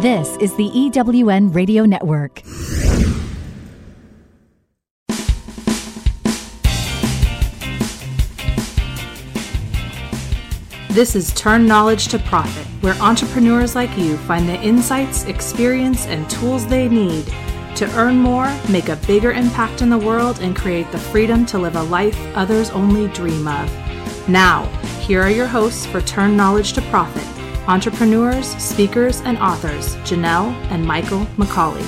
This is the EWN Radio Network. This is Turn Knowledge to Profit, where entrepreneurs like you find the insights, experience, and tools they need to earn more, make a bigger impact in the world, and create the freedom to live a life others only dream of. Now, here are your hosts for Turn Knowledge to Profit entrepreneurs, speakers, and authors Janelle and Michael McCauley.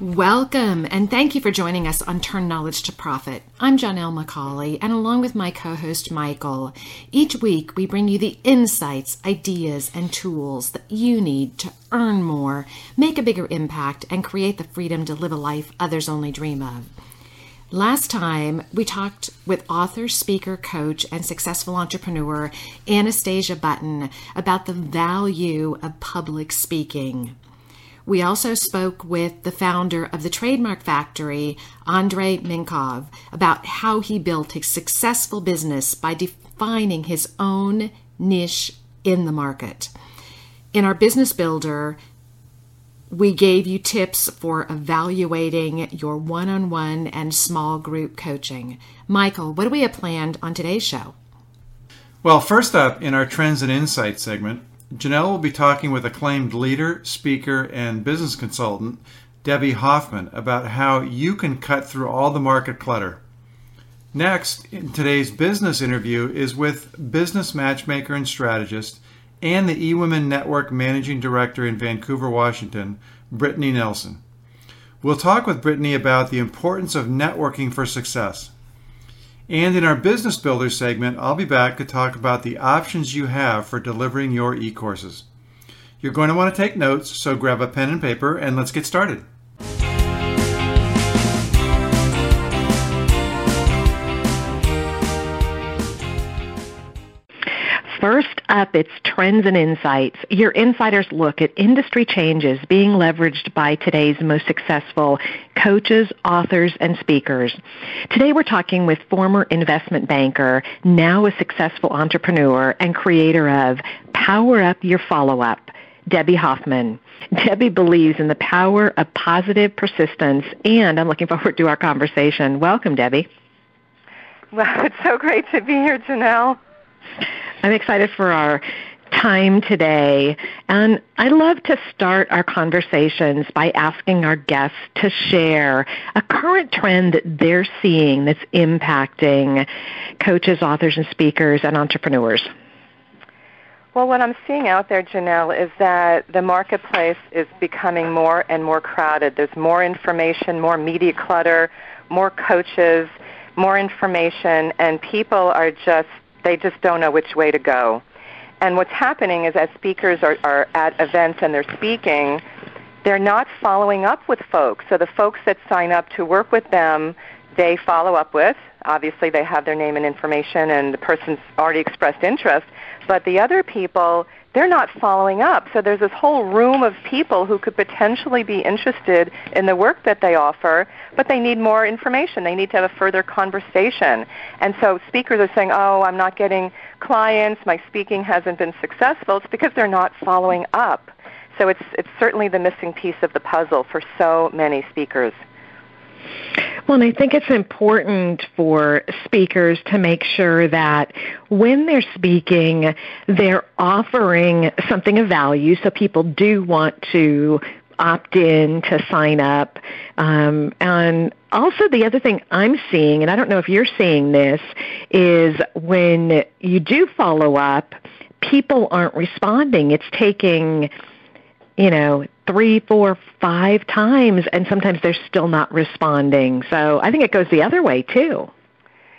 Welcome and thank you for joining us on Turn Knowledge to Profit. I'm Janelle McCauley, and along with my co host Michael, each week we bring you the insights, ideas, and tools that you need to earn more, make a bigger impact, and create the freedom to live a life others only dream of. Last time, we talked with author, speaker, coach, and successful entrepreneur Anastasia Button about the value of public speaking. We also spoke with the founder of the Trademark Factory, Andrei Mincov, about how he built a successful business by defining his own niche in the market. In our business builder, we gave you tips for evaluating your one on one and small group coaching. Michael, what do we have planned on today's show? Well, first up in our Trends and Insights segment, Janelle will be talking with acclaimed leader, speaker, and business consultant Debbie Hoffman about how you can cut through all the market clutter. Next, in today's business interview is with business matchmaker and strategist and the eWomen Network Managing Director in Vancouver, Washington, Brittani Nelson. We'll talk with Brittani about the importance of networking for success. And in our Business Builder segment, I'll be back to talk about the options you have for delivering your e courses. You're going to want to take notes, so grab a pen and paper and let's get started. Up, it's Trends and Insights. Your insiders look at industry changes being leveraged by today's most successful coaches, authors, and speakers. Today we're talking with former investment banker, now a successful entrepreneur and creator of Power Up Your Follow Up, Debbie Hoffman. Debbie believes in the power of positive persistence, and I'm looking forward to our conversation. Welcome, Debbie. Well, it's so great to be here, Janelle. I'm excited for our time today. And I love to start our conversations by asking our guests to share a current trend that they're seeing that's impacting coaches, authors, and speakers and entrepreneurs. Well, what I'm seeing out there, Janelle, is that the marketplace is becoming more and more crowded. There's more information, more media clutter, more coaches, more information, and people are just they just don't know which way to go. And what's happening is as speakers are, are at events and they're speaking, they're not following up with folks. So the folks that sign up to work with them, they follow up with. Obviously, they have their name and information, and the person's already expressed interest. But the other people, they're not following up. So there's this whole room of people who could potentially be interested in the work that they offer, but they need more information. They need to have a further conversation. And so speakers are saying, oh, I'm not getting clients, my speaking hasn't been successful. It's because they're not following up. So it's, it's certainly the missing piece of the puzzle for so many speakers. Well, and I think it's important for speakers to make sure that when they're speaking, they're offering something of value so people do want to opt in to sign up. Um, and also, the other thing I'm seeing, and I don't know if you're seeing this, is when you do follow up, people aren't responding. It's taking you know, three, four, five times, and sometimes they're still not responding. So I think it goes the other way too.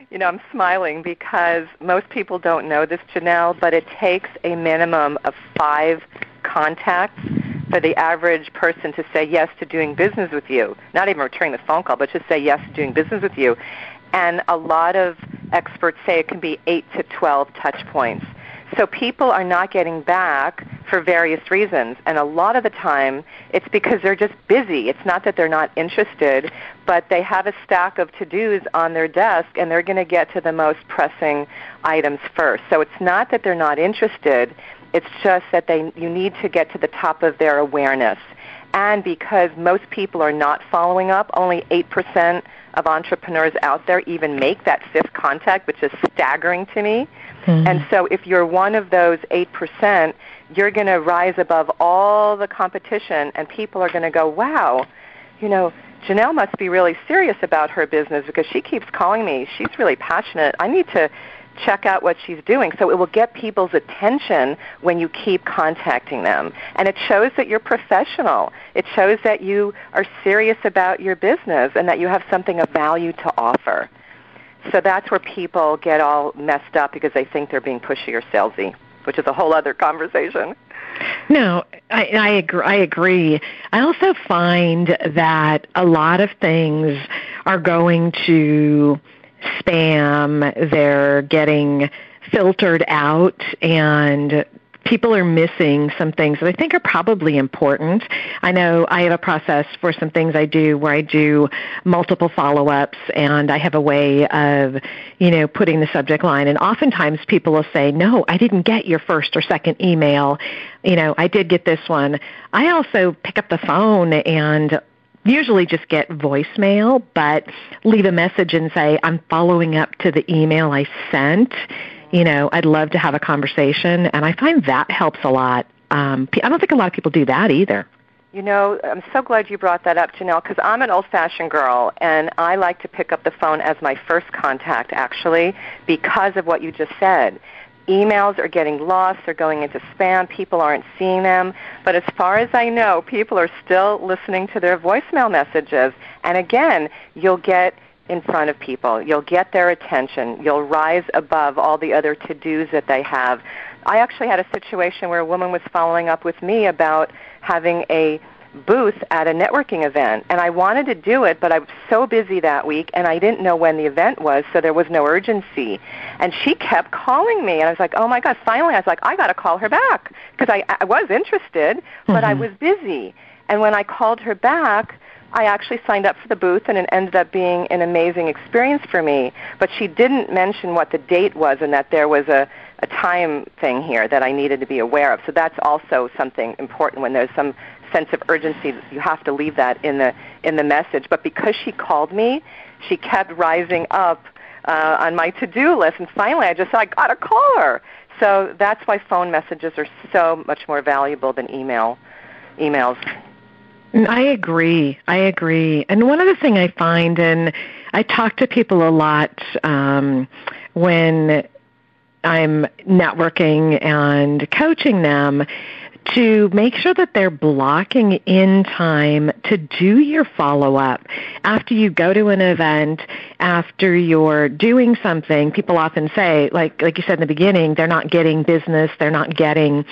You know, I'm smiling because most people don't know this, Janelle, but it takes a minimum of five contacts for the average person to say yes to doing business with you. Not even returning the phone call, but just say yes to doing business with you. And a lot of experts say it can be 8 to 12 touch points. So people are not getting back for various reasons. And a lot of the time, it's because they're just busy. It's not that they're not interested, but they have a stack of to-dos on their desk and they're going to get to the most pressing items first. So it's not that they're not interested. It's just that they you need to get to the top of their awareness. And because most people are not following up, only 8% of entrepreneurs out there even make that fifth contact, which is staggering to me. Mm-hmm. And so if you're one of those 8%, you're going to rise above all the competition and people are going to go, wow, you know, Janelle must be really serious about her business because she keeps calling me. She's really passionate. I need to check out what she's doing. So it will get people's attention when you keep contacting them. And it shows that you're professional. It shows that you are serious about your business and that you have something of value to offer. So that's where people get all messed up because they think they're being pushy or salesy, which is a whole other conversation. No, I, I agree. I agree. I also find that a lot of things are going to spam. They're getting filtered out and people are missing some things that I think are probably important. I know I have a process for some things I do where I do multiple follow-ups and I have a way of, you know, putting the subject line and oftentimes people will say, "No, I didn't get your first or second email. You know, I did get this one." I also pick up the phone and usually just get voicemail, but leave a message and say, I'm following up to the email I sent. You know, I'd love to have a conversation, and I find that helps a lot. Um, I don't think a lot of people do that either. You know, I'm so glad you brought that up, Janelle, because I'm an old-fashioned girl, and I like to pick up the phone as my first contact, actually, because of what you just said emails are getting lost, they're going into spam, people aren't seeing them. But as far as I know, people are still listening to their voicemail messages. And again, you'll get in front of people. You'll get their attention. You'll rise above all the other to-dos that they have. I actually had a situation where a woman was following up with me about having a booth at a networking event and I wanted to do it but I was so busy that week and I didn't know when the event was so there was no urgency and she kept calling me and I was like oh my god finally I was like I got to call her back because I I was interested but mm-hmm. I was busy and when I called her back I actually signed up for the booth and it ended up being an amazing experience for me but she didn't mention what the date was and that there was a a time thing here that I needed to be aware of. So that's also something important when there's some sense of urgency. You have to leave that in the in the message. But because she called me, she kept rising up uh, on my to-do list, and finally, I just said I got to call her. So that's why phone messages are so much more valuable than email emails. I agree. I agree. And one other thing I find, and I talk to people a lot um, when I'm networking and coaching them to make sure that they're blocking in time to do your follow up after you go to an event, after you're doing something. People often say, like like you said in the beginning, they're not getting business, they're not getting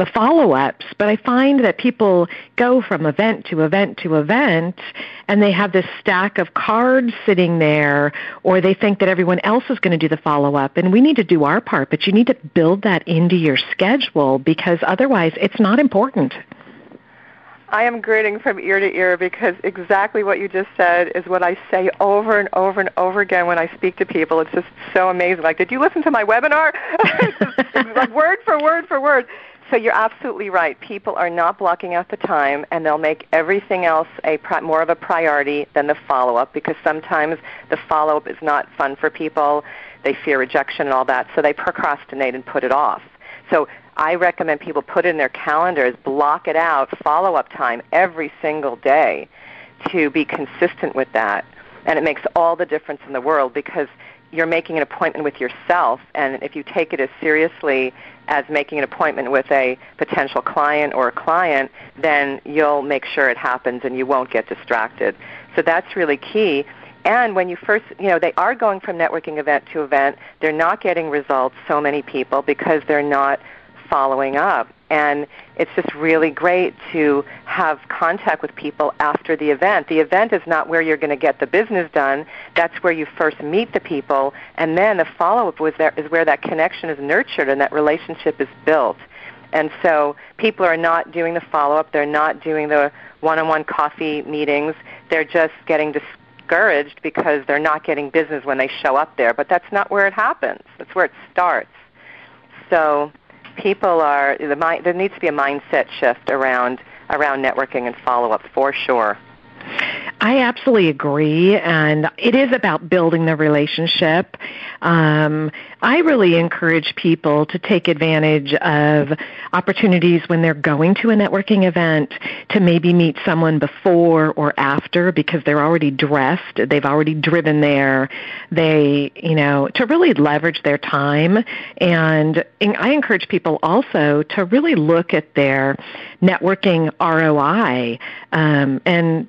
the follow ups. But I find that people go from event to event to event and they have this stack of cards sitting there or they think that everyone else is going to do the follow up and we need to do our part, but you need to build that into your schedule because otherwise it's not important. I am grinning from ear to ear because exactly what you just said is what I say over and over and over again when I speak to people. It's just so amazing. Like, did you listen to my webinar? like word for word for word. So you're absolutely right. People are not blocking out the time, and they'll make everything else a pri- more of a priority than the follow-up because sometimes the follow-up is not fun for people. They fear rejection and all that, so they procrastinate and put it off. So I recommend people put in their calendars, block it out, follow-up time every single day to be consistent with that. And it makes all the difference in the world because you're making an appointment with yourself, and if you take it as seriously as making an appointment with a potential client or a client, then you'll make sure it happens and you won't get distracted. So that's really key. And when you first, you know, they are going from networking event to event, they're not getting results, so many people, because they're not following up. And it's just really great to have contact with people after the event. The event is not where you're going to get the business done. That's where you first meet the people, and then the follow-up was there, is where that connection is nurtured and that relationship is built. And so people are not doing the follow-up. They're not doing the one-on-one coffee meetings. They're just getting discouraged because they're not getting business when they show up there. But that's not where it happens. That's where it starts. So people are the there needs to be a mindset shift around around networking and follow up for sure. I absolutely agree, and it is about building the relationship. Um, I really encourage people to take advantage of opportunities when they're going to a networking event to maybe meet someone before or after because they're already dressed, they've already driven there. They, you know, to really leverage their time. And I encourage people also to really look at their networking ROI um, and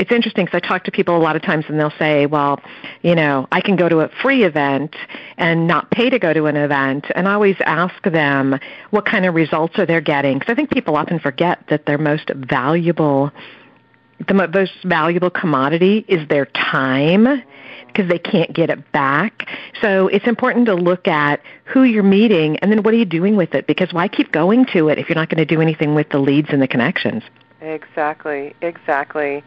it's interesting because I talk to people a lot of times and they'll say, well, you know, I can go to a free event and not pay to go to an event. And I always ask them what kind of results are they getting because I think people often forget that their most valuable, the most valuable commodity is their time because they can't get it back. So it's important to look at who you're meeting and then what are you doing with it because why keep going to it if you're not going to do anything with the leads and the connections? Exactly, exactly.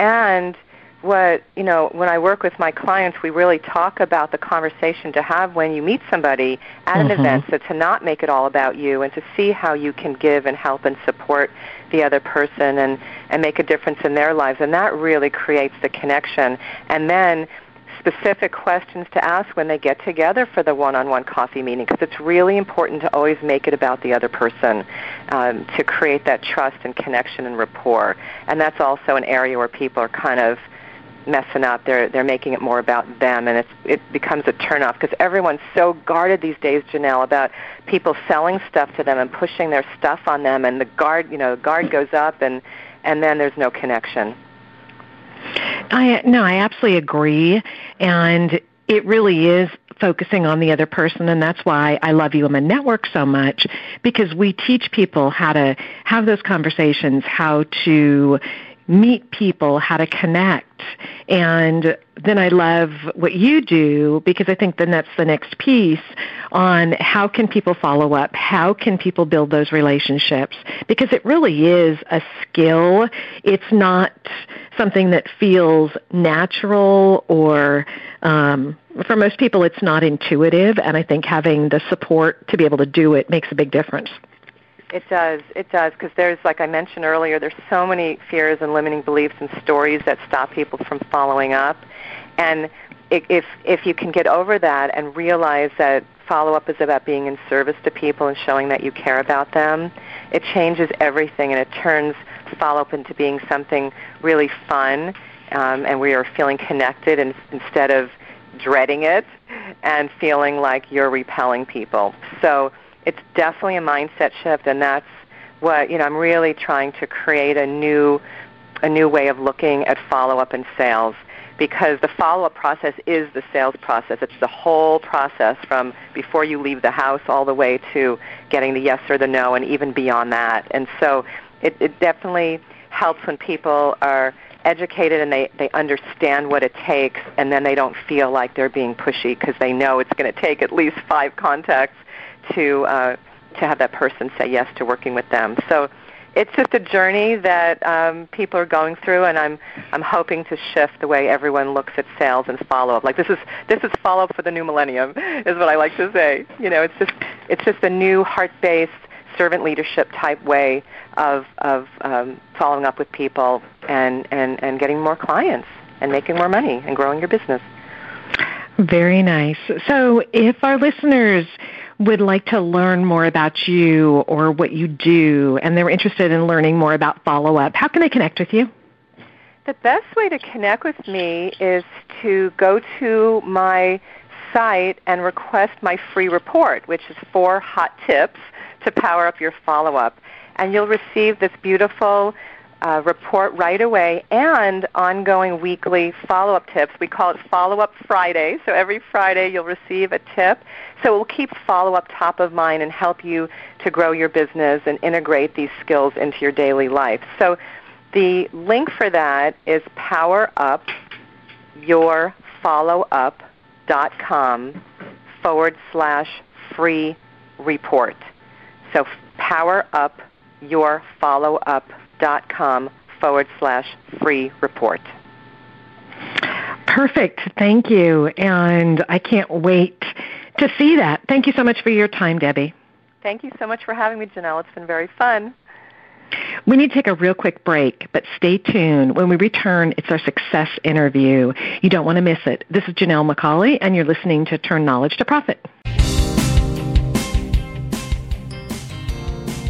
And what, you know, when I work with my clients, we really talk about the conversation to have when you meet somebody at an mm-hmm. event, so to not make it all about you and to see how you can give and help and support the other person and, and make a difference in their lives. And that really creates the connection. And then specific questions to ask when they get together for the one-on-one coffee meeting because it's really important to always make it about the other person um, to create that trust and connection and rapport. And that's also an area where people are kind of messing up. They're they're making it more about them, and it's it becomes a turnoff because everyone's so guarded these days, Janelle, about people selling stuff to them and pushing their stuff on them, and the guard you know the guard goes up, and and then there's no connection. I no, I absolutely agree, and it really is focusing on the other person and that's why I love you a network so much because we teach people how to have those conversations, how to meet people, how to connect. And then I love what you do because I think then that's the next piece on how can people follow up? How can people build those relationships? Because it really is a skill. It's not something that feels natural or um, for most people it's not intuitive and I think having the support to be able to do it makes a big difference. It does. It does because there's, like I mentioned earlier, there's so many fears and limiting beliefs and stories that stop people from following up. And if if you can get over that and realize that follow up is about being in service to people and showing that you care about them, it changes everything and it turns follow up into being something really fun um, and we are feeling connected and, instead of dreading it and feeling like you're repelling people. So it's definitely a mindset shift, and that's what you know. I'm really trying to create a new a new way of looking at follow up and sales because the follow up process is the sales process. It's the whole process from before you leave the house all the way to getting the yes or the no and even beyond that. And so it, it definitely helps when people are educated and they, they understand what it takes and then they don't feel like they're being pushy because they know it's going to take at least five contacts to uh, to have that person say yes to working with them. So it's just a journey that um, people are going through, and I'm I'm hoping to shift the way everyone looks at sales and follow up. Like this is this is follow up for the new millennium, is what I like to say. You know, it's just it's just a new heart based servant leadership type way of of um, following up with people and and and getting more clients and making more money and growing your business. Very nice. So, if our listeners would like to learn more about you or what you do and they're interested in learning more about follow up, how can they connect with you? The best way to connect with me is to go to my site and request my free report, which is four hot tips to power up your follow up. And you'll receive this beautiful uh, report right away and ongoing weekly follow up tips. We call it Follow Up Friday. So every Friday you'll receive a tip. So it will keep follow up top of mind and help you to grow your business and integrate these skills into your daily life. So the link for that is powerupyourfollowup.com forward slash free report. So powerupyourfollowup.com dot com forward slash free report. Perfect. Thank you. And I can't wait to see that. Thank you so much for your time, Debbie. Thank you so much for having me, Janelle. It's been very fun. We need to take a real quick break, but stay tuned. When we return, it's our success interview. You don't want to miss it. This is Janelle McCauley, and you're listening to Turn Knowledge to Profit.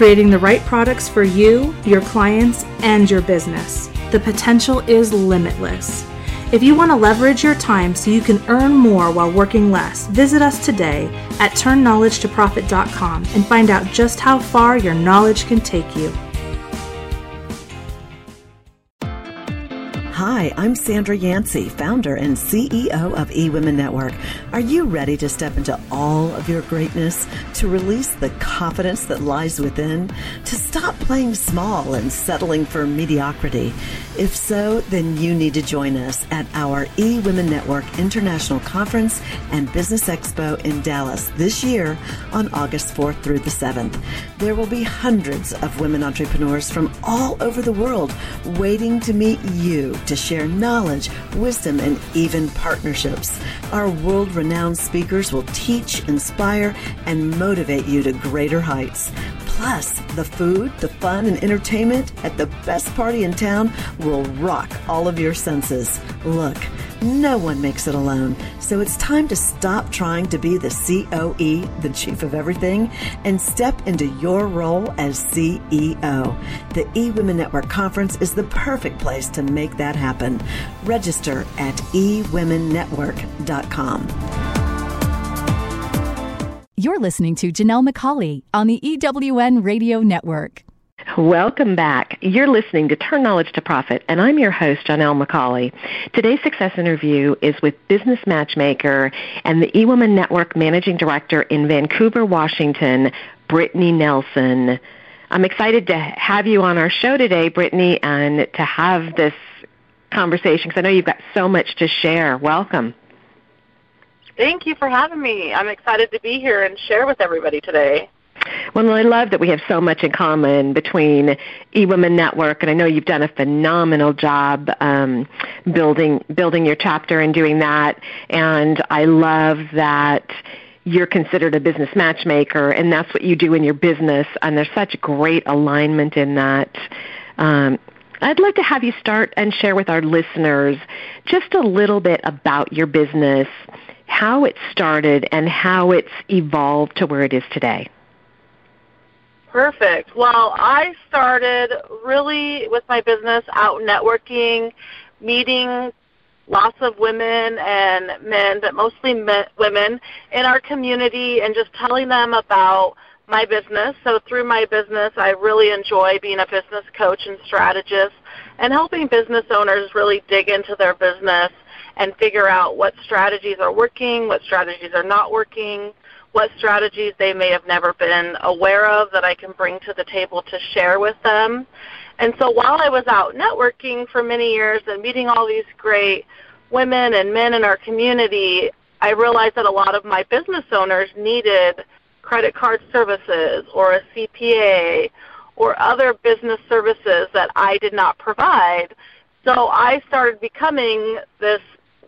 creating the right products for you, your clients, and your business. The potential is limitless. If you want to leverage your time so you can earn more while working less, visit us today at turnknowledgetoprofit.com and find out just how far your knowledge can take you. Hi, I'm Sandra Yancey, founder and CEO of eWomen Network. Are you ready to step into all of your greatness, to release the confidence that lies within, to stop playing small and settling for mediocrity? If so, then you need to join us at our eWomen Network International Conference and Business Expo in Dallas this year on August 4th through the 7th. There will be hundreds of women entrepreneurs from all over the world waiting to meet you to share knowledge, wisdom, and even partnerships. Our world renowned speakers will teach, inspire, and motivate you to greater heights. Plus, the food, the fun, and entertainment at the best party in town will rock all of your senses. Look, no one makes it alone, so it's time to stop trying to be the COE, the chief of everything, and step into your role as CEO. The eWomen Network Conference is the perfect place to make that happen. Register at eWomenNetwork.com. You're listening to Janelle McCauley on the EWN Radio Network. Welcome back. You're listening to Turn Knowledge to Profit, and I'm your host, Janelle McCauley. Today's success interview is with business matchmaker and the eWomen Network Managing Director in Vancouver, Washington, Brittani Nelson. I'm excited to have you on our show today, Brittani, and to have this conversation because I know you've got so much to share. Welcome. Thank you for having me. I'm excited to be here and share with everybody today. Well, I love that we have so much in common between eWomen Network, and I know you've done a phenomenal job um, building building your chapter and doing that. And I love that you're considered a business matchmaker, and that's what you do in your business. And there's such great alignment in that. Um, I'd like to have you start and share with our listeners just a little bit about your business, how it started, and how it's evolved to where it is today. Perfect. Well, I started really with my business out networking, meeting lots of women and men, but mostly men, women in our community and just telling them about my business. So through my business, I really enjoy being a business coach and strategist and helping business owners really dig into their business and figure out what strategies are working, what strategies are not working, what strategies they may have never been aware of that I can bring to the table to share with them. And so while I was out networking for many years and meeting all these great women and men in our community, I realized that a lot of my business owners needed credit card services or a CPA or other business services that I did not provide. So I started becoming this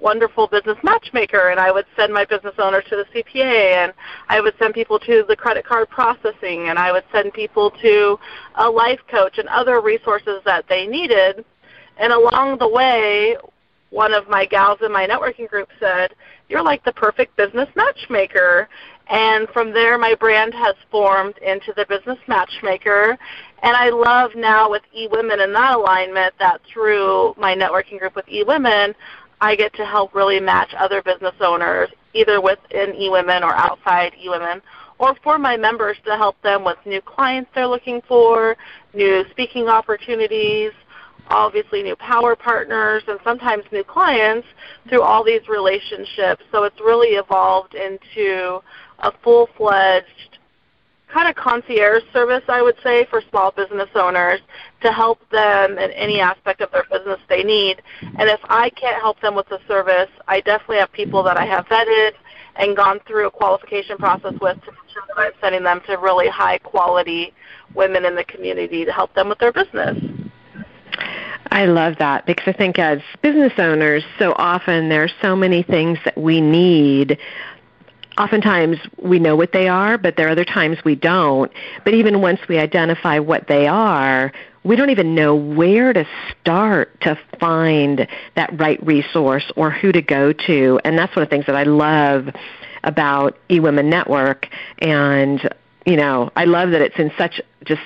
wonderful business matchmaker and I would send my business owner to the CPA and I would send people to the credit card processing and I would send people to a life coach and other resources that they needed. And along the way, one of my gals in my networking group said, You're like the perfect business matchmaker. And from there, my brand has formed into the business matchmaker. And I love now with eWomen and that alignment that through my networking group with eWomen, I get to help really match other business owners, either within eWomen or outside eWomen, or for my members to help them with new clients they're looking for, new speaking opportunities, obviously new power partners, and sometimes new clients through all these relationships. So it's really evolved into a full-fledged kind of concierge service, I would say, for small business owners to help them in any aspect of their business they need. And if I can't help them with the service, I definitely have people that I have vetted and gone through a qualification process with to ensure that I'm sending them to really high quality women in the community to help them with their business. I love that because I think as business owners, so often there are so many things that we need oftentimes we know what they are, but there are other times we don't. But even once we identify what they are, we don't even know where to start to find that right resource or who to go to. And that's one of the things that I love about eWomen Network. And, you know, I love that it's in such just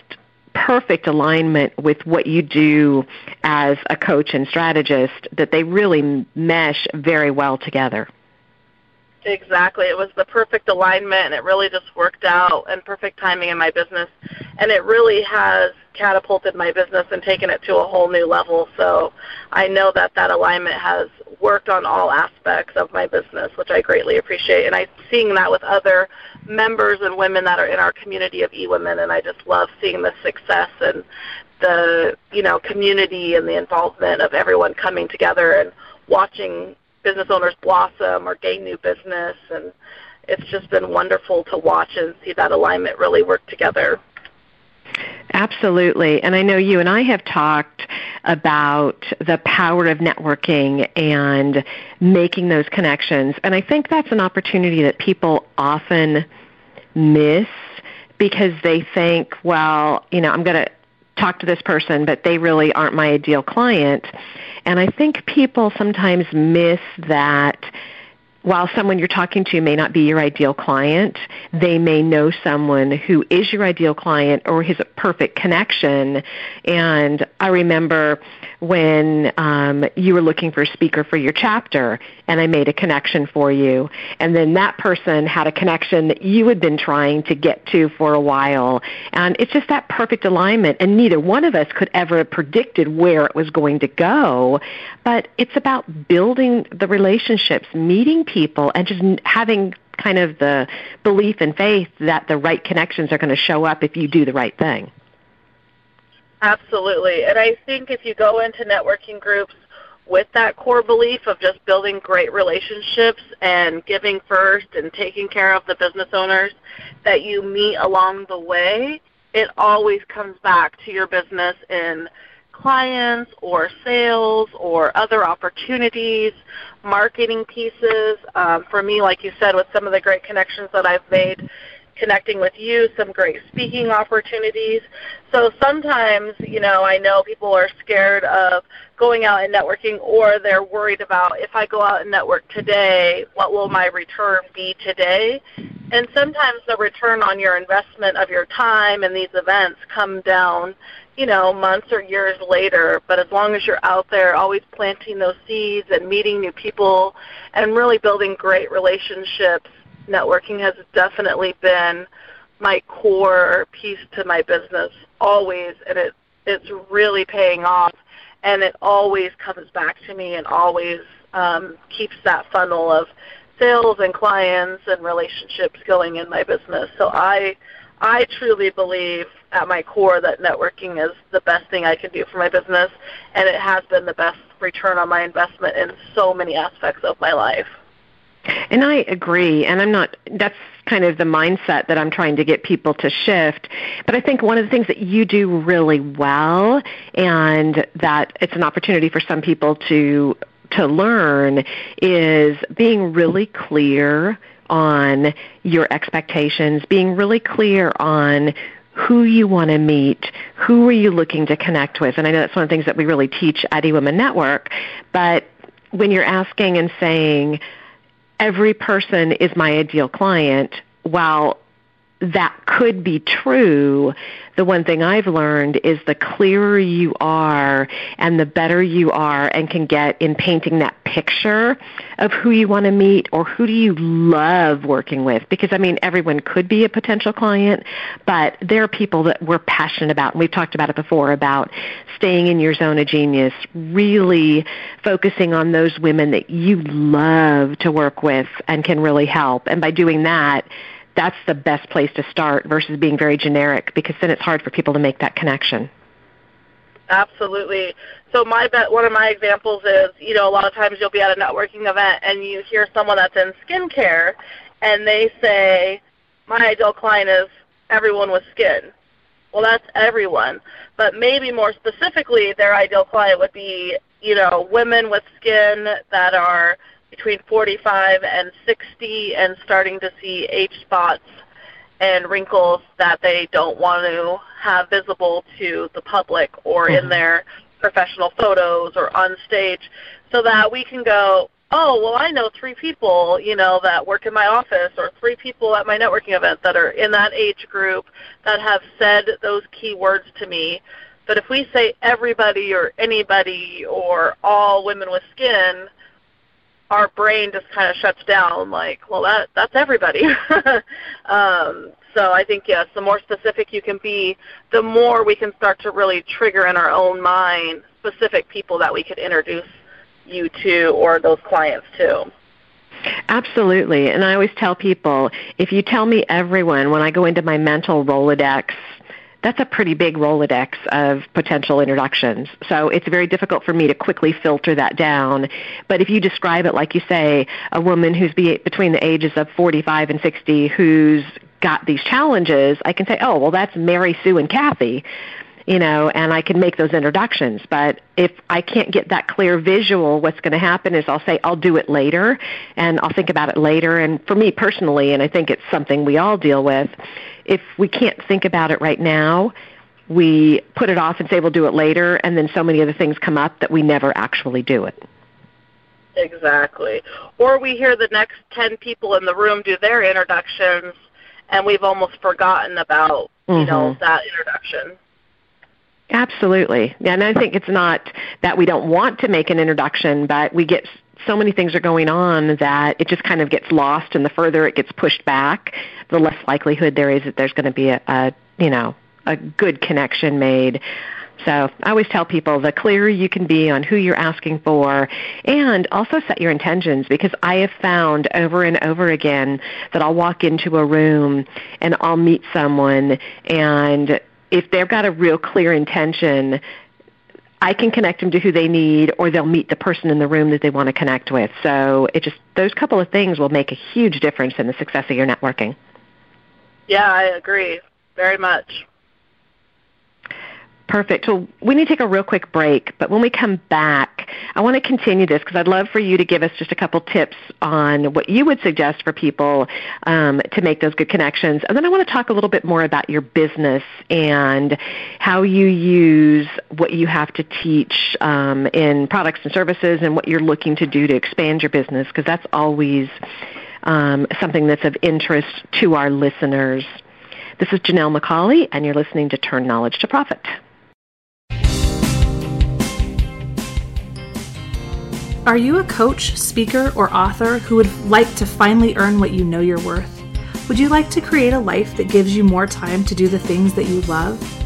perfect alignment with what you do as a coach and strategist that they really mesh very well together. Exactly. It was the perfect alignment and it really just worked out and perfect timing in my business. And it really has catapulted my business and taken it to a whole new level. So I know that that alignment has worked on all aspects of my business, which I greatly appreciate. And I'm seeing that with other members and women that are in our community of e-women. And I just love seeing the success and the, you know, community and the involvement of everyone coming together and watching business owners blossom or gain new business and it's just been wonderful to watch and see that alignment really work together. Absolutely. And I know you and I have talked about the power of networking and making those connections. And I think that's an opportunity that people often miss because they think, well, you know, I'm going to talk to this person, but they really aren't my ideal client. And I think people sometimes miss that while someone you're talking to may not be your ideal client, they may know someone who is your ideal client or has a perfect connection. And I remember when um, you were looking for a speaker for your chapter, and I made a connection for you. And then that person had a connection that you had been trying to get to for a while. And it's just that perfect alignment. And neither one of us could ever have predicted where it was going to go. But it's about building the relationships, meeting people, and just having kind of the belief and faith that the right connections are going to show up if you do the right thing. Absolutely. And I think if you go into networking groups with that core belief of just building great relationships and giving first and taking care of the business owners that you meet along the way, it always comes back to your business in clients or sales or other opportunities, marketing pieces. Um, for me, like you said, with some of the great connections that I've made connecting with you, some great speaking opportunities. So sometimes, you know, I know people are scared of going out and networking or they're worried about if I go out and network today, what will my return be today? And sometimes the return on your investment of your time and these events come down, you know, months or years later. But as long as you're out there always planting those seeds and meeting new people and really building great relationships networking has definitely been my core piece to my business always and it it's really paying off and it always comes back to me and always um, keeps that funnel of sales and clients and relationships going in my business. So I I truly believe at my core that networking is the best thing I can do for my business and it has been the best return on my investment in so many aspects of my life. And I agree, and I'm not, that's kind of the mindset that I'm trying to get people to shift. But I think one of the things that you do really well, and that it's an opportunity for some people to to learn is being really clear on your expectations, being really clear on who you want to meet, who are you looking to connect with. And I know that's one of the things that we really teach at eWomen Network. But when you're asking and saying, every person is my ideal client, while that could be true, the one thing I've learned is the clearer you are and the better you are and can get in painting that picture of who you want to meet or who do you love working with. Because, I mean, everyone could be a potential client, but there are people that we're passionate about, and we've talked about it before, about staying in your zone of genius, really focusing on those women that you love to work with and can really help. And by doing that, that's the best place to start versus being very generic because then it's hard for people to make that connection. Absolutely. So my bet, one of my examples is, you know, a lot of times you'll be at a networking event and you hear someone that's in skincare, and they say, "My ideal client is everyone with skin." Well, that's everyone, but maybe more specifically, their ideal client would be, you know, women with skin that are between 45 and 60 and starting to see age spots and wrinkles that they don't want to have visible to the public or mm-hmm. in their professional photos or on stage so that we can go, oh, well, I know three people, you know, that work in my office or three people at my networking event that are in that age group that have said those key words to me. But if we say everybody or anybody or all women with skin, our brain just kind of shuts down like well that that's everybody. Um, so i think yes the more specific you can be the more we can start to really trigger in our own mind specific people that we could introduce you to or those clients to. Absolutely. And i always tell people if you tell me everyone when i go into my mental rolodex that's a pretty big Rolodex of potential introductions. So it's very difficult for me to quickly filter that down. But if you describe it like you say, a woman who's be, between the ages of 45 and 60 who's got these challenges, I can say, oh, well, that's Mary Sue and Kathy you know, and I can make those introductions. But if I can't get that clear visual, what's going to happen is I'll say, I'll do it later, and I'll think about it later. And for me personally, and I think it's something we all deal with, if we can't think about it right now, we put it off and say we'll do it later, and then so many other things come up that we never actually do it. Exactly. Or we hear the next 10 people in the room do their introductions, and we've almost forgotten about, you mm-hmm. know, that introduction. Absolutely. Yeah, and I think it's not that we don't want to make an introduction, but we get so many things are going on that it just kind of gets lost and the further it gets pushed back the less likelihood there is that there's going to be a, a you know a good connection made so I always tell people the clearer you can be on who you're asking for and also set your intentions because I have found over and over again that I'll walk into a room and I'll meet someone and if they've got a real clear intention I can connect them to who they need, or they'll meet the person in the room that they want to connect with. So it just those couple of things will make a huge difference in the success of your networking. Yeah, I agree very much. Perfect. So we need to take a real quick break, but when we come back, I want to continue this because I'd love for you to give us just a couple tips on what you would suggest for people um, to make those good connections. And then I want to talk a little bit more about your business and how you use what you have to teach um, in products and services and what you're looking to do to expand your business because that's always um, something that's of interest to our listeners. This is Janelle McCauley, and you're listening to Turn Knowledge to Profit. Are you a coach, speaker, or author who would like to finally earn what you know you're worth? Would you like to create a life that gives you more time to do the things that you love?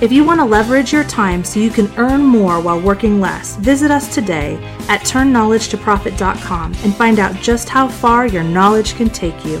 If you want to leverage your time so you can earn more while working less, visit us today at turnknowledgetoprofit.com and find out just how far your knowledge can take you.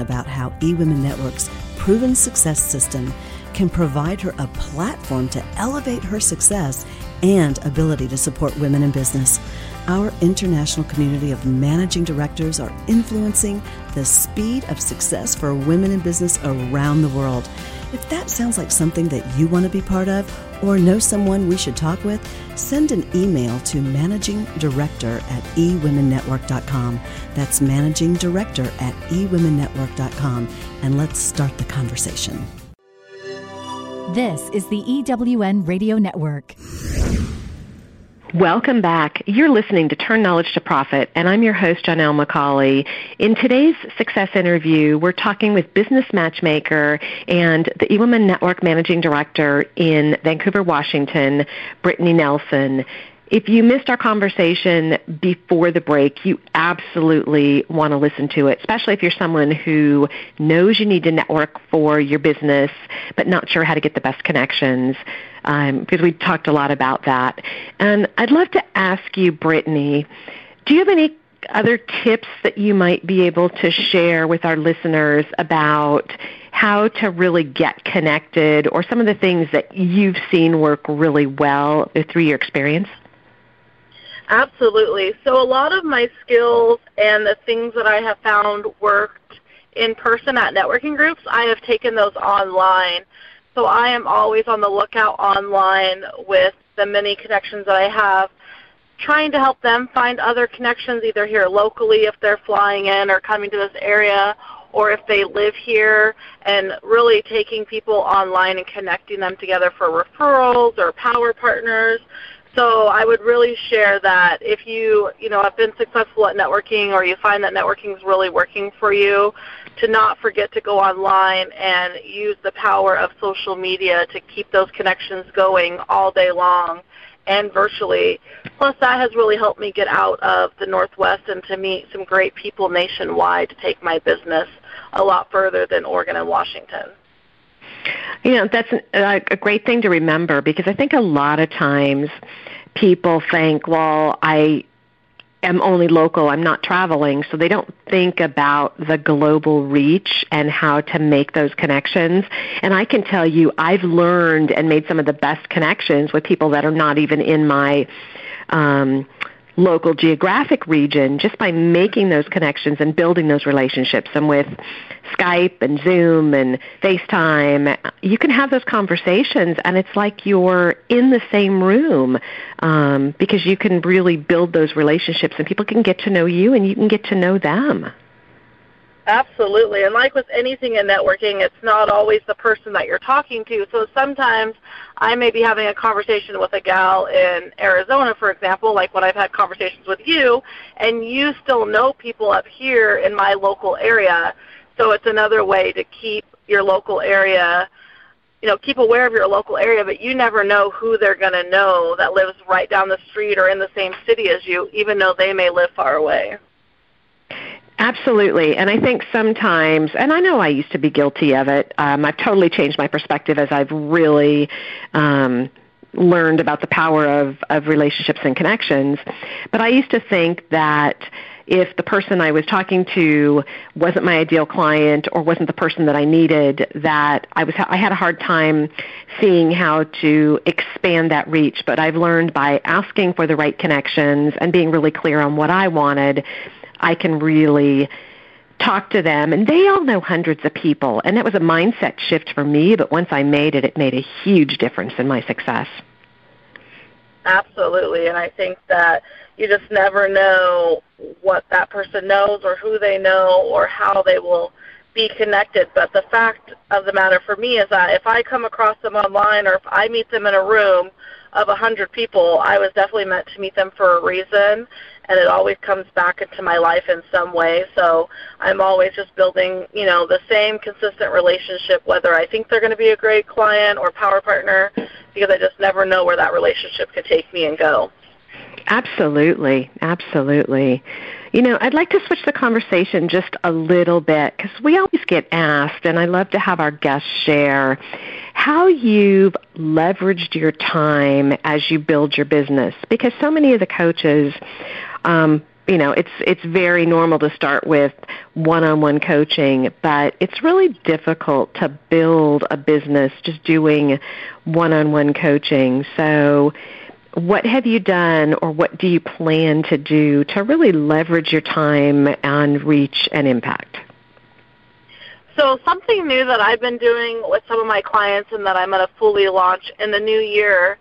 about how eWomen Network's proven success system can provide her a platform to elevate her success and ability to support women in business. Our international community of managing directors are influencing the speed of success for women in business around the world. If that sounds like something that you want to be part of or know someone we should talk with, send an email to managing director at eWomenNetwork.com. That's managing director at eWomenNetwork.com and let's start the conversation. This is the EWN Radio Network. Welcome back. You're listening to Turn Knowledge to Profit, and I'm your host, Janelle McCauley. In today's success interview, we're talking with business matchmaker and the eWomen Network Managing Director in Vancouver, Washington, Brittani Nelson. If you missed our conversation before the break, you absolutely want to listen to it, especially if you're someone who knows you need to network for your business, but not sure how to get the best connections, um, because we talked a lot about that. And I'd love to ask you, Brittani, do you have any other tips that you might be able to share with our listeners about how to really get connected or some of the things that you've seen work really well through your experience? Absolutely. So a lot of my skills and the things that I have found worked in person at networking groups, I have taken those online. So I am always on the lookout online with the many connections that I have, trying to help them find other connections either here locally if they're flying in or coming to this area or if they live here and really taking people online and connecting them together for referrals or power partners so I would really share that if you, you know, have been successful at networking or you find that networking is really working for you, to not forget to go online and use the power of social media to keep those connections going all day long and virtually. Plus, that has really helped me get out of the Northwest and to meet some great people nationwide to take my business a lot further than Oregon and Washington. You know, that's a, a great thing to remember because I think a lot of times people think, well, I am only local, I'm not traveling, so they don't think about the global reach and how to make those connections. And I can tell you, I've learned and made some of the best connections with people that are not even in my um, local geographic region just by making those connections and building those relationships. And with Skype and Zoom and FaceTime, you can have those conversations, and it's like you're in the same room um, because you can really build those relationships, and people can get to know you, and you can get to know them. Absolutely. And like with anything in networking, it's not always the person that you're talking to. So sometimes I may be having a conversation with a gal in Arizona, for example, like when I've had conversations with you, and you still know people up here in my local area. So it's another way to keep your local area, you know, keep aware of your local area, but you never know who they're going to know that lives right down the street or in the same city as you, even though they may live far away. Absolutely. And I think sometimes, and I know I used to be guilty of it, um, I've totally changed my perspective as I've really um, learned about the power of, of relationships and connections. But I used to think that if the person I was talking to wasn't my ideal client or wasn't the person that I needed, that I was I had a hard time seeing how to expand that reach. But I've learned by asking for the right connections and being really clear on what I wanted I can really talk to them. And they all know hundreds of people. And that was a mindset shift for me but once I made it it made a huge difference in my success. Absolutely. And I think that you just never know what that person knows or who they know or how they will be connected. But the fact of the matter for me is that if I come across them online or if I meet them in a room of a hundred people, I was definitely meant to meet them for a reason and it always comes back into my life in some way. So I'm always just building, you know, the same consistent relationship, whether I think they're going to be a great client or power partner, because I just never know where that relationship could take me and go. Absolutely, absolutely. You know, I'd like to switch the conversation just a little bit because we always get asked, and I love to have our guests share how you've leveraged your time as you build your business. Because so many of the coaches um, you know, it's it's very normal to start with one-on-one coaching, but it's really difficult to build a business just doing one-on-one coaching. So, what have you done or what do you plan to do to really leverage your time and reach and impact? So something new that I've been doing with some of my clients and that I'm going to fully launch in the new year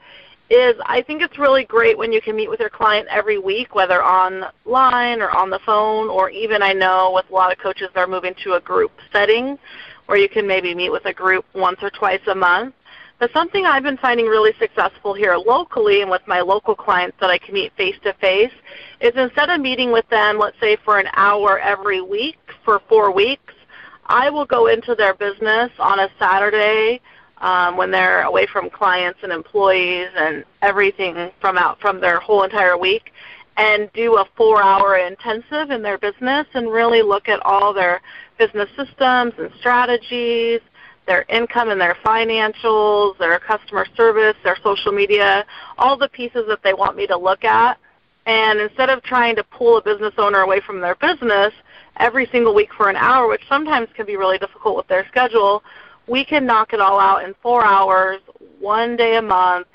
is I think it's really great when you can meet with your client every week, whether online or on the phone, or even I know with a lot of coaches they're moving to a group setting where you can maybe meet with a group once or twice a month. But something I've been finding really successful here locally and with my local clients that I can meet face to face is instead of meeting with them, let's say for an hour every week for four weeks, I will go into their business on a Saturday um, when they're away from clients and employees and everything from out from their whole entire week and do a four hour intensive in their business and really look at all their business systems and strategies their income and their financials, their customer service, their social media, all the pieces that they want me to look at. And instead of trying to pull a business owner away from their business every single week for an hour, which sometimes can be really difficult with their schedule, we can knock it all out in four hours, one day a month,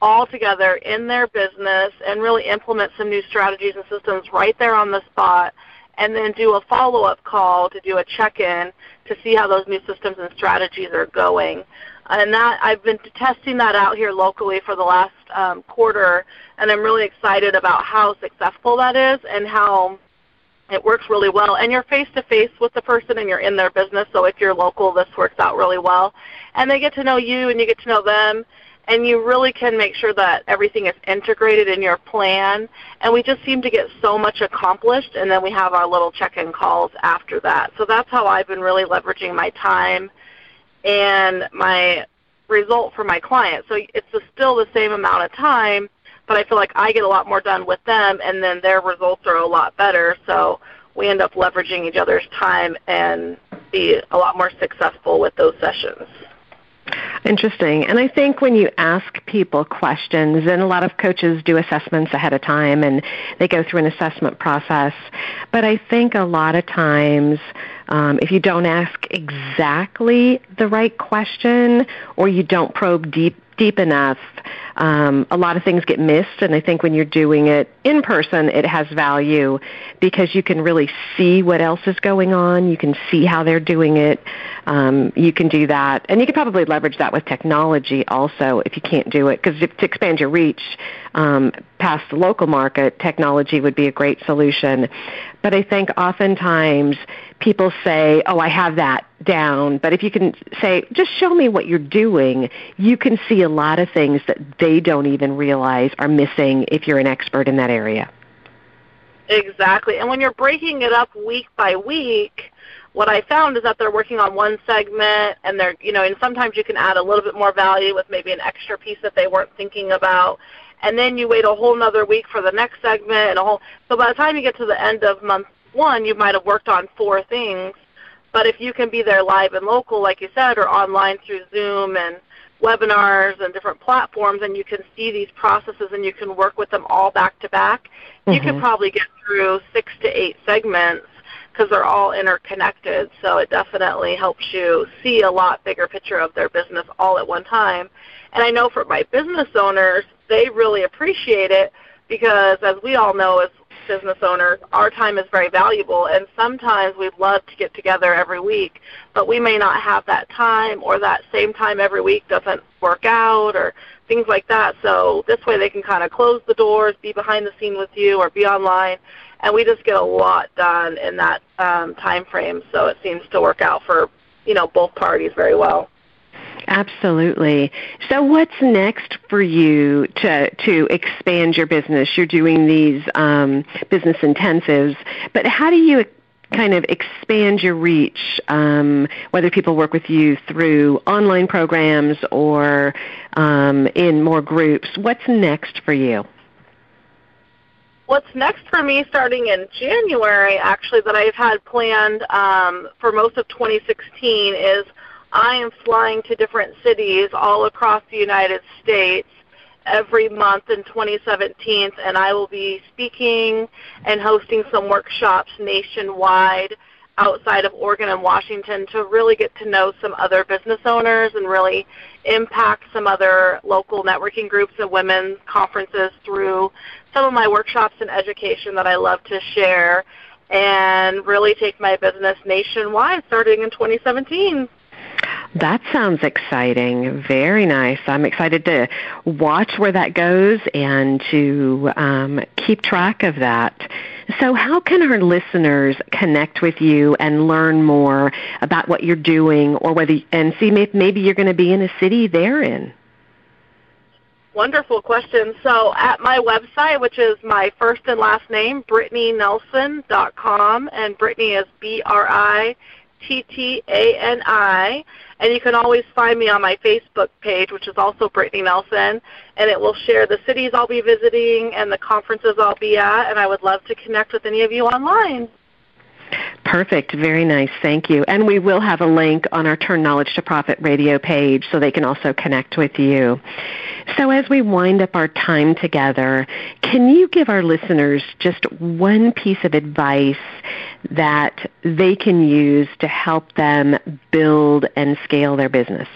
all together in their business and really implement some new strategies and systems right there on the spot and then do a follow-up call to do a check-in to see how those new systems and strategies are going. And that I've been testing that out here locally for the last um, quarter, and I'm really excited about how successful that is and how it works really well. And you're face to face with the person, and you're in their business. So if you're local, this works out really well. And they get to know you, and you get to know them, and you really can make sure that everything is integrated in your plan. And we just seem to get so much accomplished, and then we have our little check-in calls after that. So that's how I've been really leveraging my time and my result for my clients. So it's still the same amount of time, but I feel like I get a lot more done with them, and then their results are a lot better. So we end up leveraging each other's time and be a lot more successful with those sessions. Interesting. And I think when you ask people questions, and a lot of coaches do assessments ahead of time and they go through an assessment process, but I think a lot of times um, if you don't ask exactly the right question or you don't probe deep deep enough, um, a lot of things get missed. And I think when you're doing it in person, it has value because you can really see what else is going on. You can see how they're doing it. Um, you can do that, and you can probably leverage that with technology also if you can't do it. Because to expand your reach um, past the local market, technology would be a great solution. But I think oftentimes people say, "Oh, I have that down." But if you can say, "Just show me what you're doing," you can see a lot of things that they don't even realize are missing if you're an expert in that area. Exactly. And when you're breaking it up week by week, what I found is that they're working on one segment and they're, you know, and sometimes you can add a little bit more value with maybe an extra piece that they weren't thinking about. And then you wait a whole another week for the next segment and a whole so by the time you get to the end of month one, you might have worked on four things. But if you can be there live and local, like you said, or online through Zoom and webinars and different platforms, and you can see these processes and you can work with them all back to back, you mm-hmm. can probably get through six to eight segments because they're all interconnected. So it definitely helps you see a lot bigger picture of their business all at one time. And I know for my business owners, they really appreciate it because, as we all know, as business owners, our time is very valuable, and sometimes we'd love to get together every week, but we may not have that time, or that same time every week doesn't work out, or things like that. So this way they can kind of close the doors, be behind the scene with you, or be online, and we just get a lot done in that um, time frame. So it seems to work out for you know both parties very well. Absolutely. So, what's next for you to to expand your business? You're doing these um, business intensives, but how do you kind of expand your reach? Um, whether people work with you through online programs or um, in more groups, what's next for you? What's next for me starting in January, actually, that I've had planned um, for most of 2016 is I am flying to different cities all across the United States every month in 2017, and I will be speaking and hosting some workshops nationwide outside of Oregon and Washington to really get to know some other business owners and really impact some other local networking groups and women's conferences through some of my workshops and education that I love to share and really take my business nationwide starting in 2017. That sounds exciting. Very nice. I'm excited to watch where that goes and to um, keep track of that. So, how can our listeners connect with you and learn more about what you're doing, or whether and see if maybe you're going to be in a city they're in? Wonderful question. So at my website, which is my first and last name, BrittaniNelson.com, and Brittani is B-R-I-T-T-A-N-I, and you can always find me on my Facebook page, which is also Brittani Nelson, and it will share the cities I'll be visiting and the conferences I'll be at, and I would love to connect with any of you online. Perfect. Very nice. Thank you. And we will have a link on our Turn Knowledge to Profit radio page so they can also connect with you. So as we wind up our time together, can you give our listeners just one piece of advice that they can use to help them build and scale their business?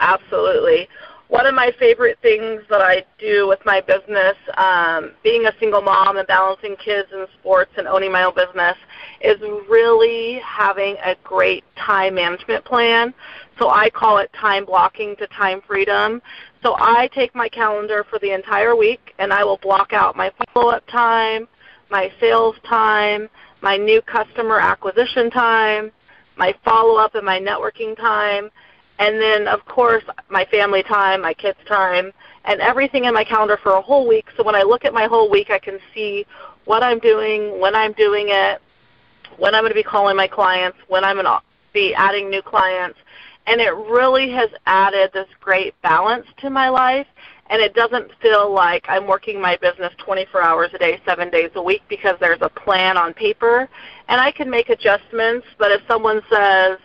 Absolutely one of my favorite things that I do with my business, um, being a single mom and balancing kids and sports and owning my own business, is really having a great time management plan. So I call it time blocking to time freedom. So I take my calendar for the entire week and I will block out my follow up time, my sales time, my new customer acquisition time, my follow up and my networking time and then of course my family time, my kids time, and everything in my calendar for a whole week. So when I look at my whole week, I can see what I'm doing, when I'm doing it, when I'm going to be calling my clients, when I'm going to be adding new clients, and it really has added this great balance to my life. And it doesn't feel like I'm working my business 24 hours a day, seven days a week, because there's a plan on paper, and I can make adjustments. But if someone says,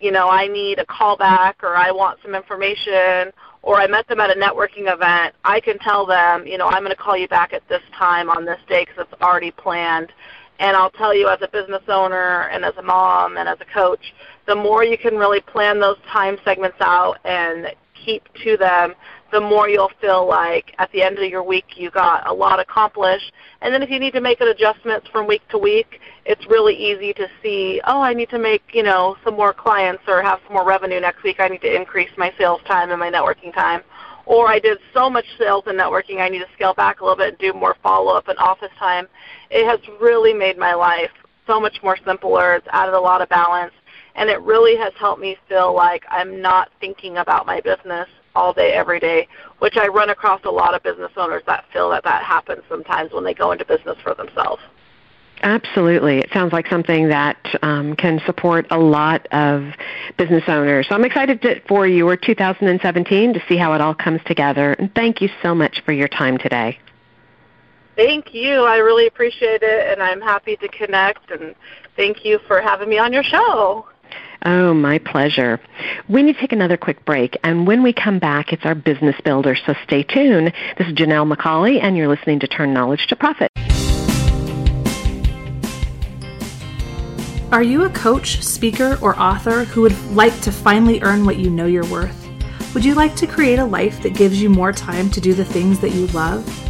you know, I need a callback or I want some information or I met them at a networking event, I can tell them, you know, I'm going to call you back at this time on this day because it's already planned. And I'll tell you as a business owner and as a mom and as a coach, the more you can really plan those time segments out and keep to them, the more you'll feel like at the end of your week you got a lot accomplished. And then if you need to make adjustments from week to week, it's really easy to see, oh, I need to make, you know, some more clients or have some more revenue next week. I need to increase my sales time and my networking time. Or I did so much sales and networking, I need to scale back a little bit and do more follow-up and office time. It has really made my life so much more simpler. It's added a lot of balance. And it really has helped me feel like I'm not thinking about my business all day, every day, which I run across a lot of business owners that feel that that happens sometimes when they go into business for themselves. Absolutely. It sounds like something that um, can support a lot of business owners. So I'm excited to, for your 2017 to see how it all comes together. And thank you so much for your time today. Thank you. I really appreciate it, and I'm happy to connect. And thank you for having me on your show. Oh, my pleasure. We need to take another quick break, and when we come back, it's our business builder, so stay tuned. This is Janelle McCauley, and you're listening to Turn Knowledge to Profit. Are you a coach, speaker, or author who would like to finally earn what you know you're worth? Would you like to create a life that gives you more time to do the things that you love?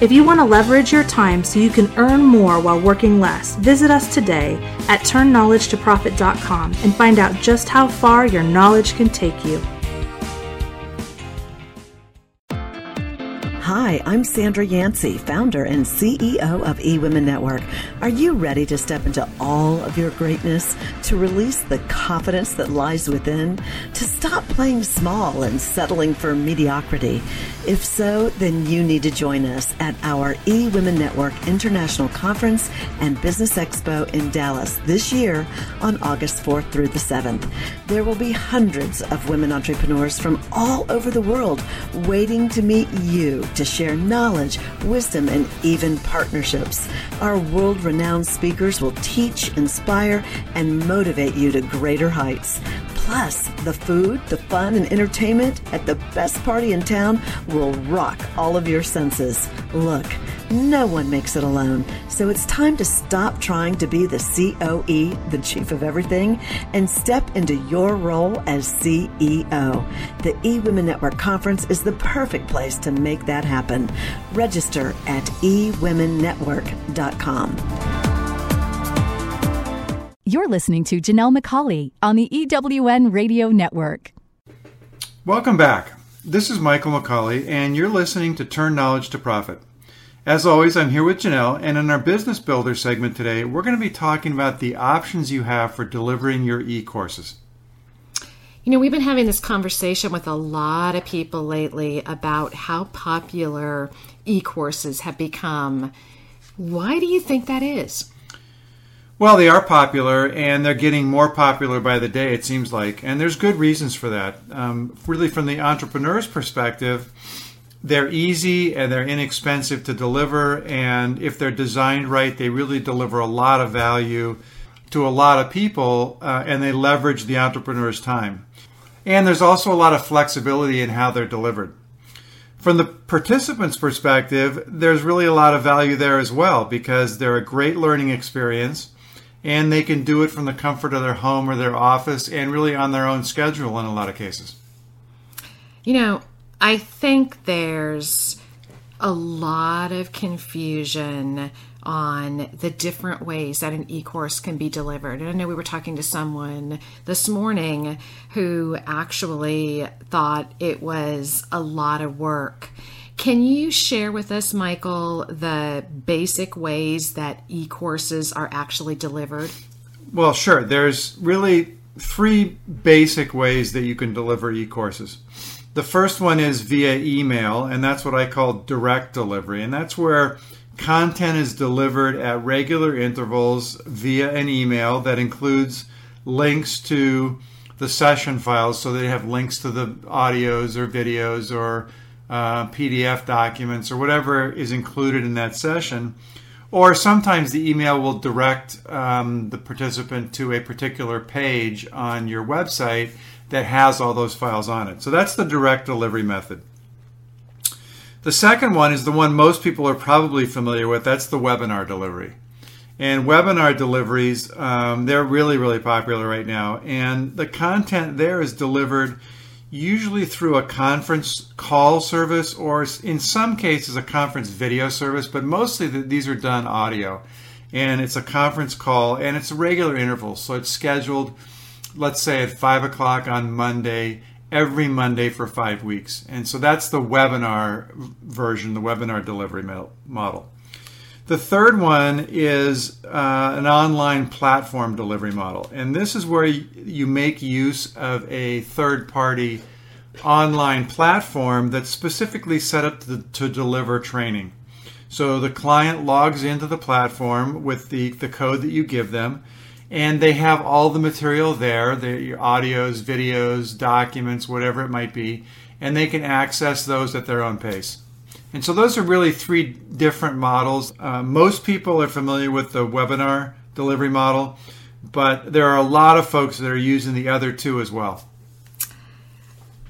If you want to leverage your time so you can earn more while working less, visit us today at turnknowledgetoprofit.com and find out just how far your knowledge can take you. Hi, I'm Sandra Yancey, founder and CEO of eWomen Network. Are you ready to step into all of your greatness, to release the confidence that lies within, to stop playing small and settling for mediocrity? If so, then you need to join us at our eWomen Network International Conference and Business Expo in Dallas this year on August 4th through the 7th. There will be hundreds of women entrepreneurs from all over the world waiting to meet you to share knowledge, wisdom, and even partnerships. Our world renowned speakers will teach, inspire, and motivate you to greater heights. Plus, the food, the fun, and entertainment at the best party in town will rock all of your senses. Look, no one makes it alone, so it's time to stop trying to be the COE, the chief of everything, and step into your role as CEO. The eWomen Network Conference is the perfect place to make that happen. Register at eWomenNetwork.com. You're listening to Janelle McCauley on the EWN Radio Network. Welcome back. This is Michael McCauley, and you're listening to Turn Knowledge to Profit. As always, I'm here with Janelle, and in our Business Builder segment today, we're going to be talking about the options you have for delivering your e courses. You know, we've been having this conversation with a lot of people lately about how popular e courses have become. Why do you think that is? Well, they are popular, and they're getting more popular by the day, it seems like. And there's good reasons for that. Um, really, from the entrepreneur's perspective, they're easy and they're inexpensive to deliver. And if they're designed right, they really deliver a lot of value to a lot of people, uh, and they leverage the entrepreneur's time. And there's also a lot of flexibility in how they're delivered. From the participant's perspective, there's really a lot of value there as well because they're a great learning experience and they can do it from the comfort of their home or their office and really on their own schedule in a lot of cases. You know, I think there's a lot of confusion on the different ways that an e-course can be delivered. And I know we were talking to someone this morning who actually thought it was a lot of work can you share with us, Michael, the basic ways that e courses are actually delivered? Well, sure. There's really three basic ways that you can deliver e courses. The first one is via email, and that's what I call direct delivery. And that's where content is delivered at regular intervals via an email that includes links to the session files so they have links to the audios or videos or uh, PDF documents or whatever is included in that session. Or sometimes the email will direct um, the participant to a particular page on your website that has all those files on it. So that's the direct delivery method. The second one is the one most people are probably familiar with. That's the webinar delivery. And webinar deliveries, um, they're really, really popular right now. And the content there is delivered usually through a conference call service or in some cases a conference video service, but mostly these are done audio. And it's a conference call and it's a regular interval. So it's scheduled, let's say at 5 o'clock on Monday, every Monday for five weeks. And so that's the webinar version, the webinar delivery model. The third one is uh, an online platform delivery model. And this is where you make use of a third party online platform that's specifically set up to, to deliver training. So the client logs into the platform with the, the code that you give them, and they have all the material there the audios, videos, documents, whatever it might be, and they can access those at their own pace. And so those are really three different models. Uh, most people are familiar with the webinar delivery model, but there are a lot of folks that are using the other two as well.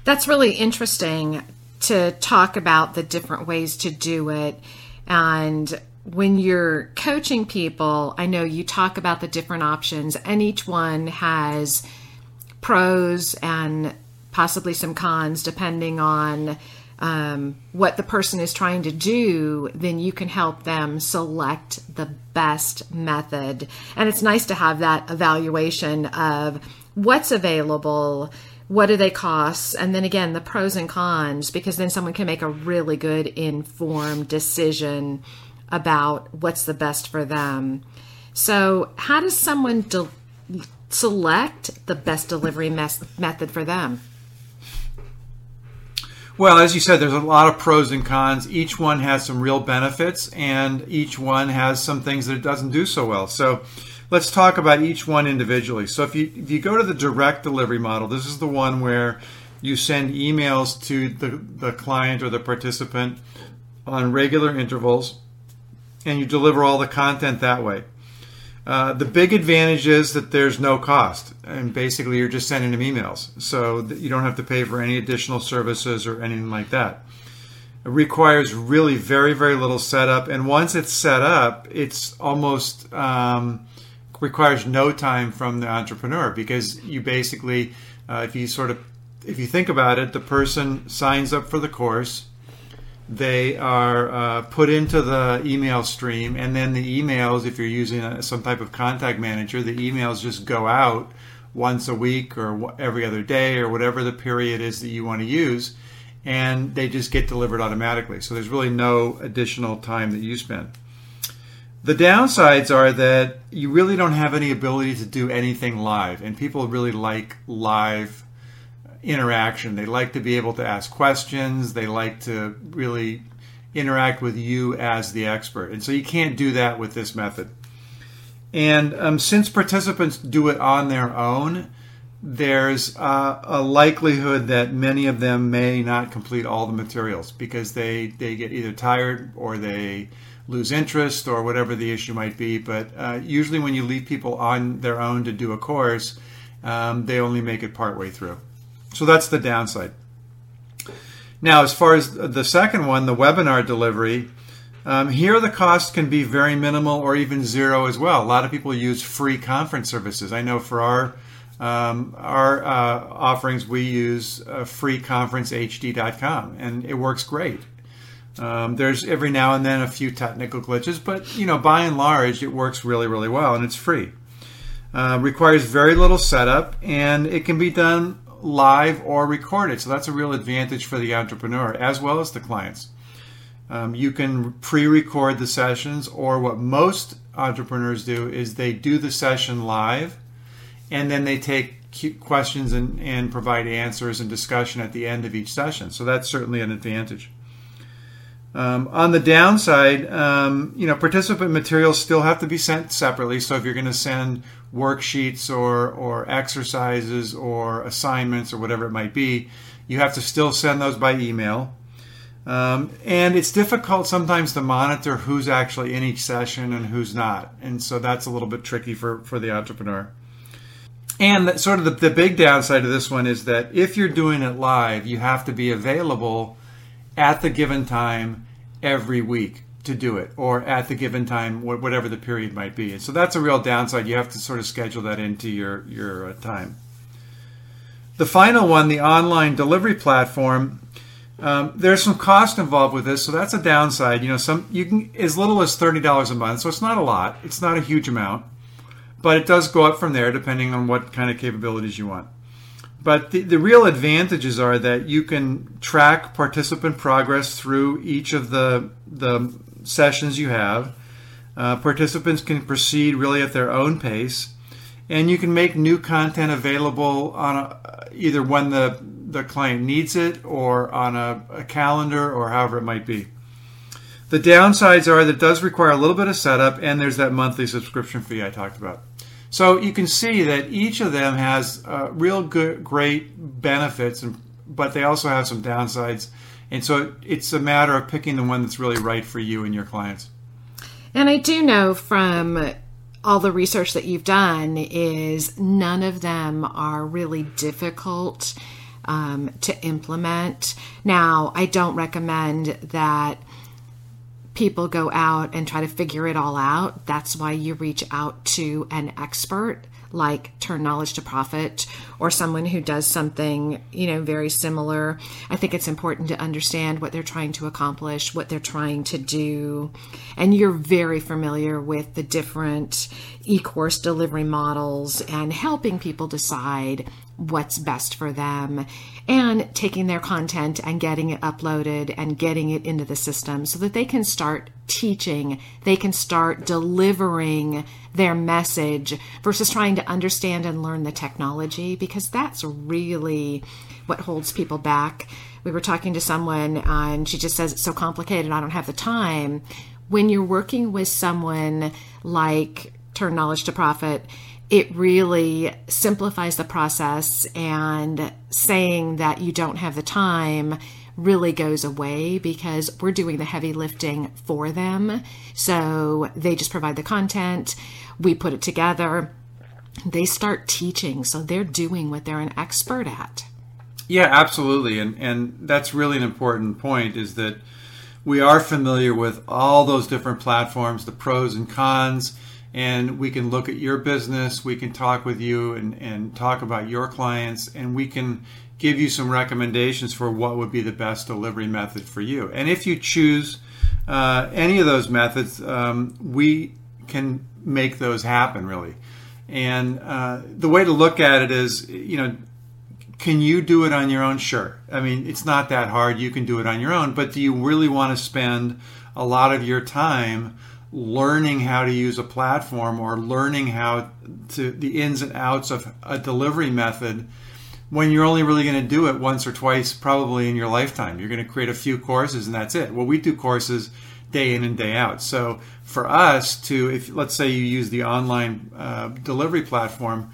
That's really interesting to talk about the different ways to do it. And when you're coaching people, I know you talk about the different options, and each one has pros and possibly some cons depending on um, what the person is trying to do, then you can help them select the best method. And it's nice to have that evaluation of what's available, what do they cost, and then again, the pros and cons, because then someone can make a really good informed decision about what's the best for them. So, how does someone de- select the best delivery mes- method for them? Well, as you said, there's a lot of pros and cons. Each one has some real benefits, and each one has some things that it doesn't do so well. So, let's talk about each one individually. So, if you if you go to the direct delivery model, this is the one where you send emails to the, the client or the participant on regular intervals, and you deliver all the content that way. Uh, the big advantage is that there's no cost, and basically you're just sending them emails, so you don't have to pay for any additional services or anything like that. It requires really very very little setup, and once it's set up, it's almost um, requires no time from the entrepreneur because you basically, uh, if you sort of if you think about it, the person signs up for the course they are uh, put into the email stream, and then the emails, if you're using a, some type of contact manager, the emails just go out once a week or every other day or whatever the period is that you want to use, and they just get delivered automatically. So there's really no additional time that you spend. The downsides are that you really don't have any ability to do anything live, and people really like live interaction. They like to be able to ask questions. They like to really interact with you as the expert. And so you can't do that with this method. And um, since participants do it on their own, there's uh, a likelihood that many of them may not complete all the materials because they, they get either tired or they lose interest or whatever the issue might be. But uh, usually, when you leave people on their own to do a course, um, they only make it partway through. So that's the downside. Now, as far as the second one, the webinar delivery, um, here the cost can be very minimal or even zero as well. A lot of people use free conference services. I know for our um, our uh, offerings, we use uh, freeconferencehd.com, and it works great. Um, there's every now and then a few technical glitches, but you know, by and large, it works really, really well, and it's free. Uh, requires very little setup, and it can be done live or recorded. So that's a real advantage for the entrepreneur as well as the clients. Um, you can pre record the sessions, or what most entrepreneurs do is they do the session live and then they take questions and, and provide answers and discussion at the end of each session. So that's certainly an advantage. Um, on the downside, um, you know, participant materials still have to be sent separately. So if you're going to send worksheets or, or exercises or assignments or whatever it might be, you have to still send those by email. Um, and it's difficult sometimes to monitor who's actually in each session and who's not. And so that's a little bit tricky for, for the entrepreneur. And sort of the, the big downside of this one is that if you're doing it live, you have to be available at the given time every week to do it or at the given time whatever the period might be. And so that's a real downside. You have to sort of schedule that into your your uh, time. The final one the online delivery platform um, there's some cost involved with this so that's a downside. You know some you can as little as $30 a month so it's not a lot. It's not a huge amount but it does go up from there depending on what kind of capabilities you want but the, the real advantages are that you can track participant progress through each of the the sessions you have. Uh, participants can proceed really at their own pace, and you can make new content available on a, either when the the client needs it or on a, a calendar or however it might be. The downsides are that it does require a little bit of setup, and there's that monthly subscription fee I talked about. So you can see that each of them has uh, real good, great benefits, but they also have some downsides. And so it's a matter of picking the one that's really right for you and your clients. And I do know from all the research that you've done is none of them are really difficult um, to implement. Now, I don't recommend that people go out and try to figure it all out. That's why you reach out to an expert like turn knowledge to profit or someone who does something you know very similar i think it's important to understand what they're trying to accomplish what they're trying to do and you're very familiar with the different e-course delivery models and helping people decide what's best for them and taking their content and getting it uploaded and getting it into the system so that they can start teaching, they can start delivering their message versus trying to understand and learn the technology because that's really what holds people back. We were talking to someone and she just says it's so complicated, I don't have the time. When you're working with someone like Turn Knowledge to Profit, it really simplifies the process and saying that you don't have the time really goes away because we're doing the heavy lifting for them. So they just provide the content, we put it together, they start teaching. So they're doing what they're an expert at. Yeah, absolutely. And and that's really an important point is that we are familiar with all those different platforms, the pros and cons, and we can look at your business, we can talk with you and, and talk about your clients, and we can give you some recommendations for what would be the best delivery method for you. And if you choose uh, any of those methods, um, we can make those happen really. And uh, the way to look at it is, you know, can you do it on your own? Sure. I mean, it's not that hard. You can do it on your own. But do you really want to spend a lot of your time learning how to use a platform or learning how to the ins and outs of a delivery method when you're only really going to do it once or twice probably in your lifetime? You're going to create a few courses and that's it. Well, we do courses day in and day out. So for us to, if let's say you use the online uh, delivery platform,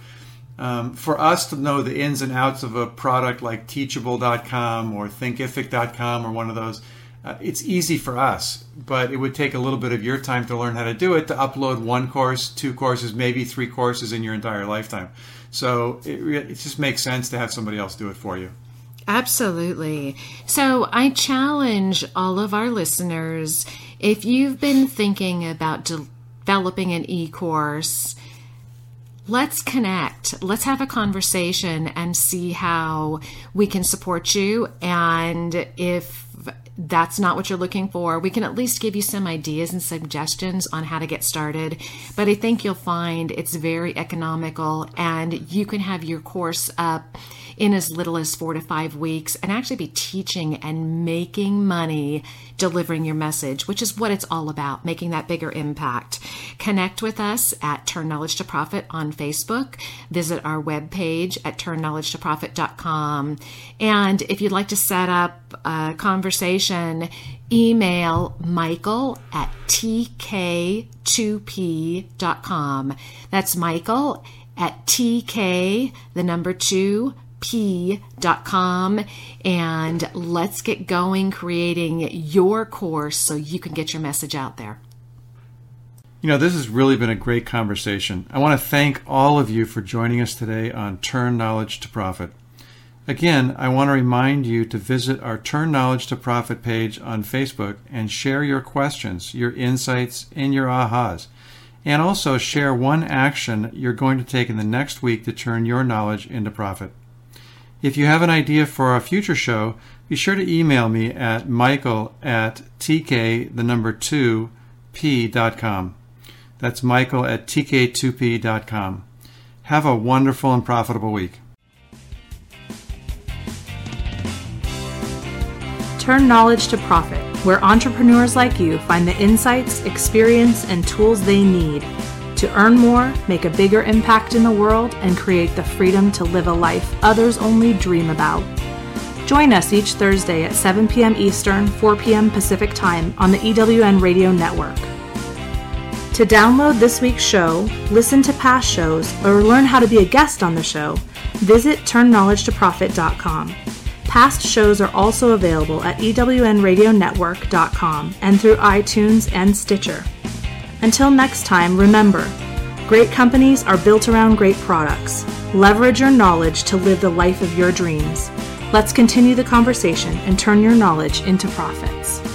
um, for us to know the ins and outs of a product like teachable.com or thinkific.com or one of those, uh, it's easy for us, but it would take a little bit of your time to learn how to do it, to upload one course, two courses, maybe three courses in your entire lifetime. So it, it just makes sense to have somebody else do it for you. Absolutely. So I challenge all of our listeners if you've been thinking about de- developing an e course, let's connect. Let's have a conversation and see how we can support you. And if that's not what you're looking for, we can at least give you some ideas and suggestions on how to get started. But I think you'll find it's very economical and you can have your course up in as little as four to five weeks and actually be teaching and making money delivering your message, which is what it's all about, making that bigger impact. Connect with us at Turn Knowledge to Profit on Facebook. Visit our webpage at turnknowledgetoprofit.com. And if you'd like to set up a conversation, email michael at tk2p.com. That's michael at tk, the number two, p.com and let's get going creating your course so you can get your message out there. You know, this has really been a great conversation. I want to thank all of you for joining us today on Turn Knowledge to Profit. Again, I want to remind you to visit our Turn Knowledge to Profit page on Facebook and share your questions, your insights, and your ahas. And also share one action you're going to take in the next week to turn your knowledge into profit. If you have an idea for a future show, be sure to email me at michael at tk, the number 2, p.com. That's michael at tk2p.com. Have a wonderful and profitable week. Turn knowledge to profit, where entrepreneurs like you find the insights, experience, and tools they need to earn more, make a bigger impact in the world, and create the freedom to live a life others only dream about. Join us each Thursday at 7 p.m. Eastern, 4 p.m. Pacific Time on the EWN Radio Network. To download this week's show, listen to past shows, or learn how to be a guest on the show, visit turnknowledgetoprofit.com. Past shows are also available at ewnradionetwork.com and through iTunes and Stitcher. Until next time, remember great companies are built around great products. Leverage your knowledge to live the life of your dreams. Let's continue the conversation and turn your knowledge into profits.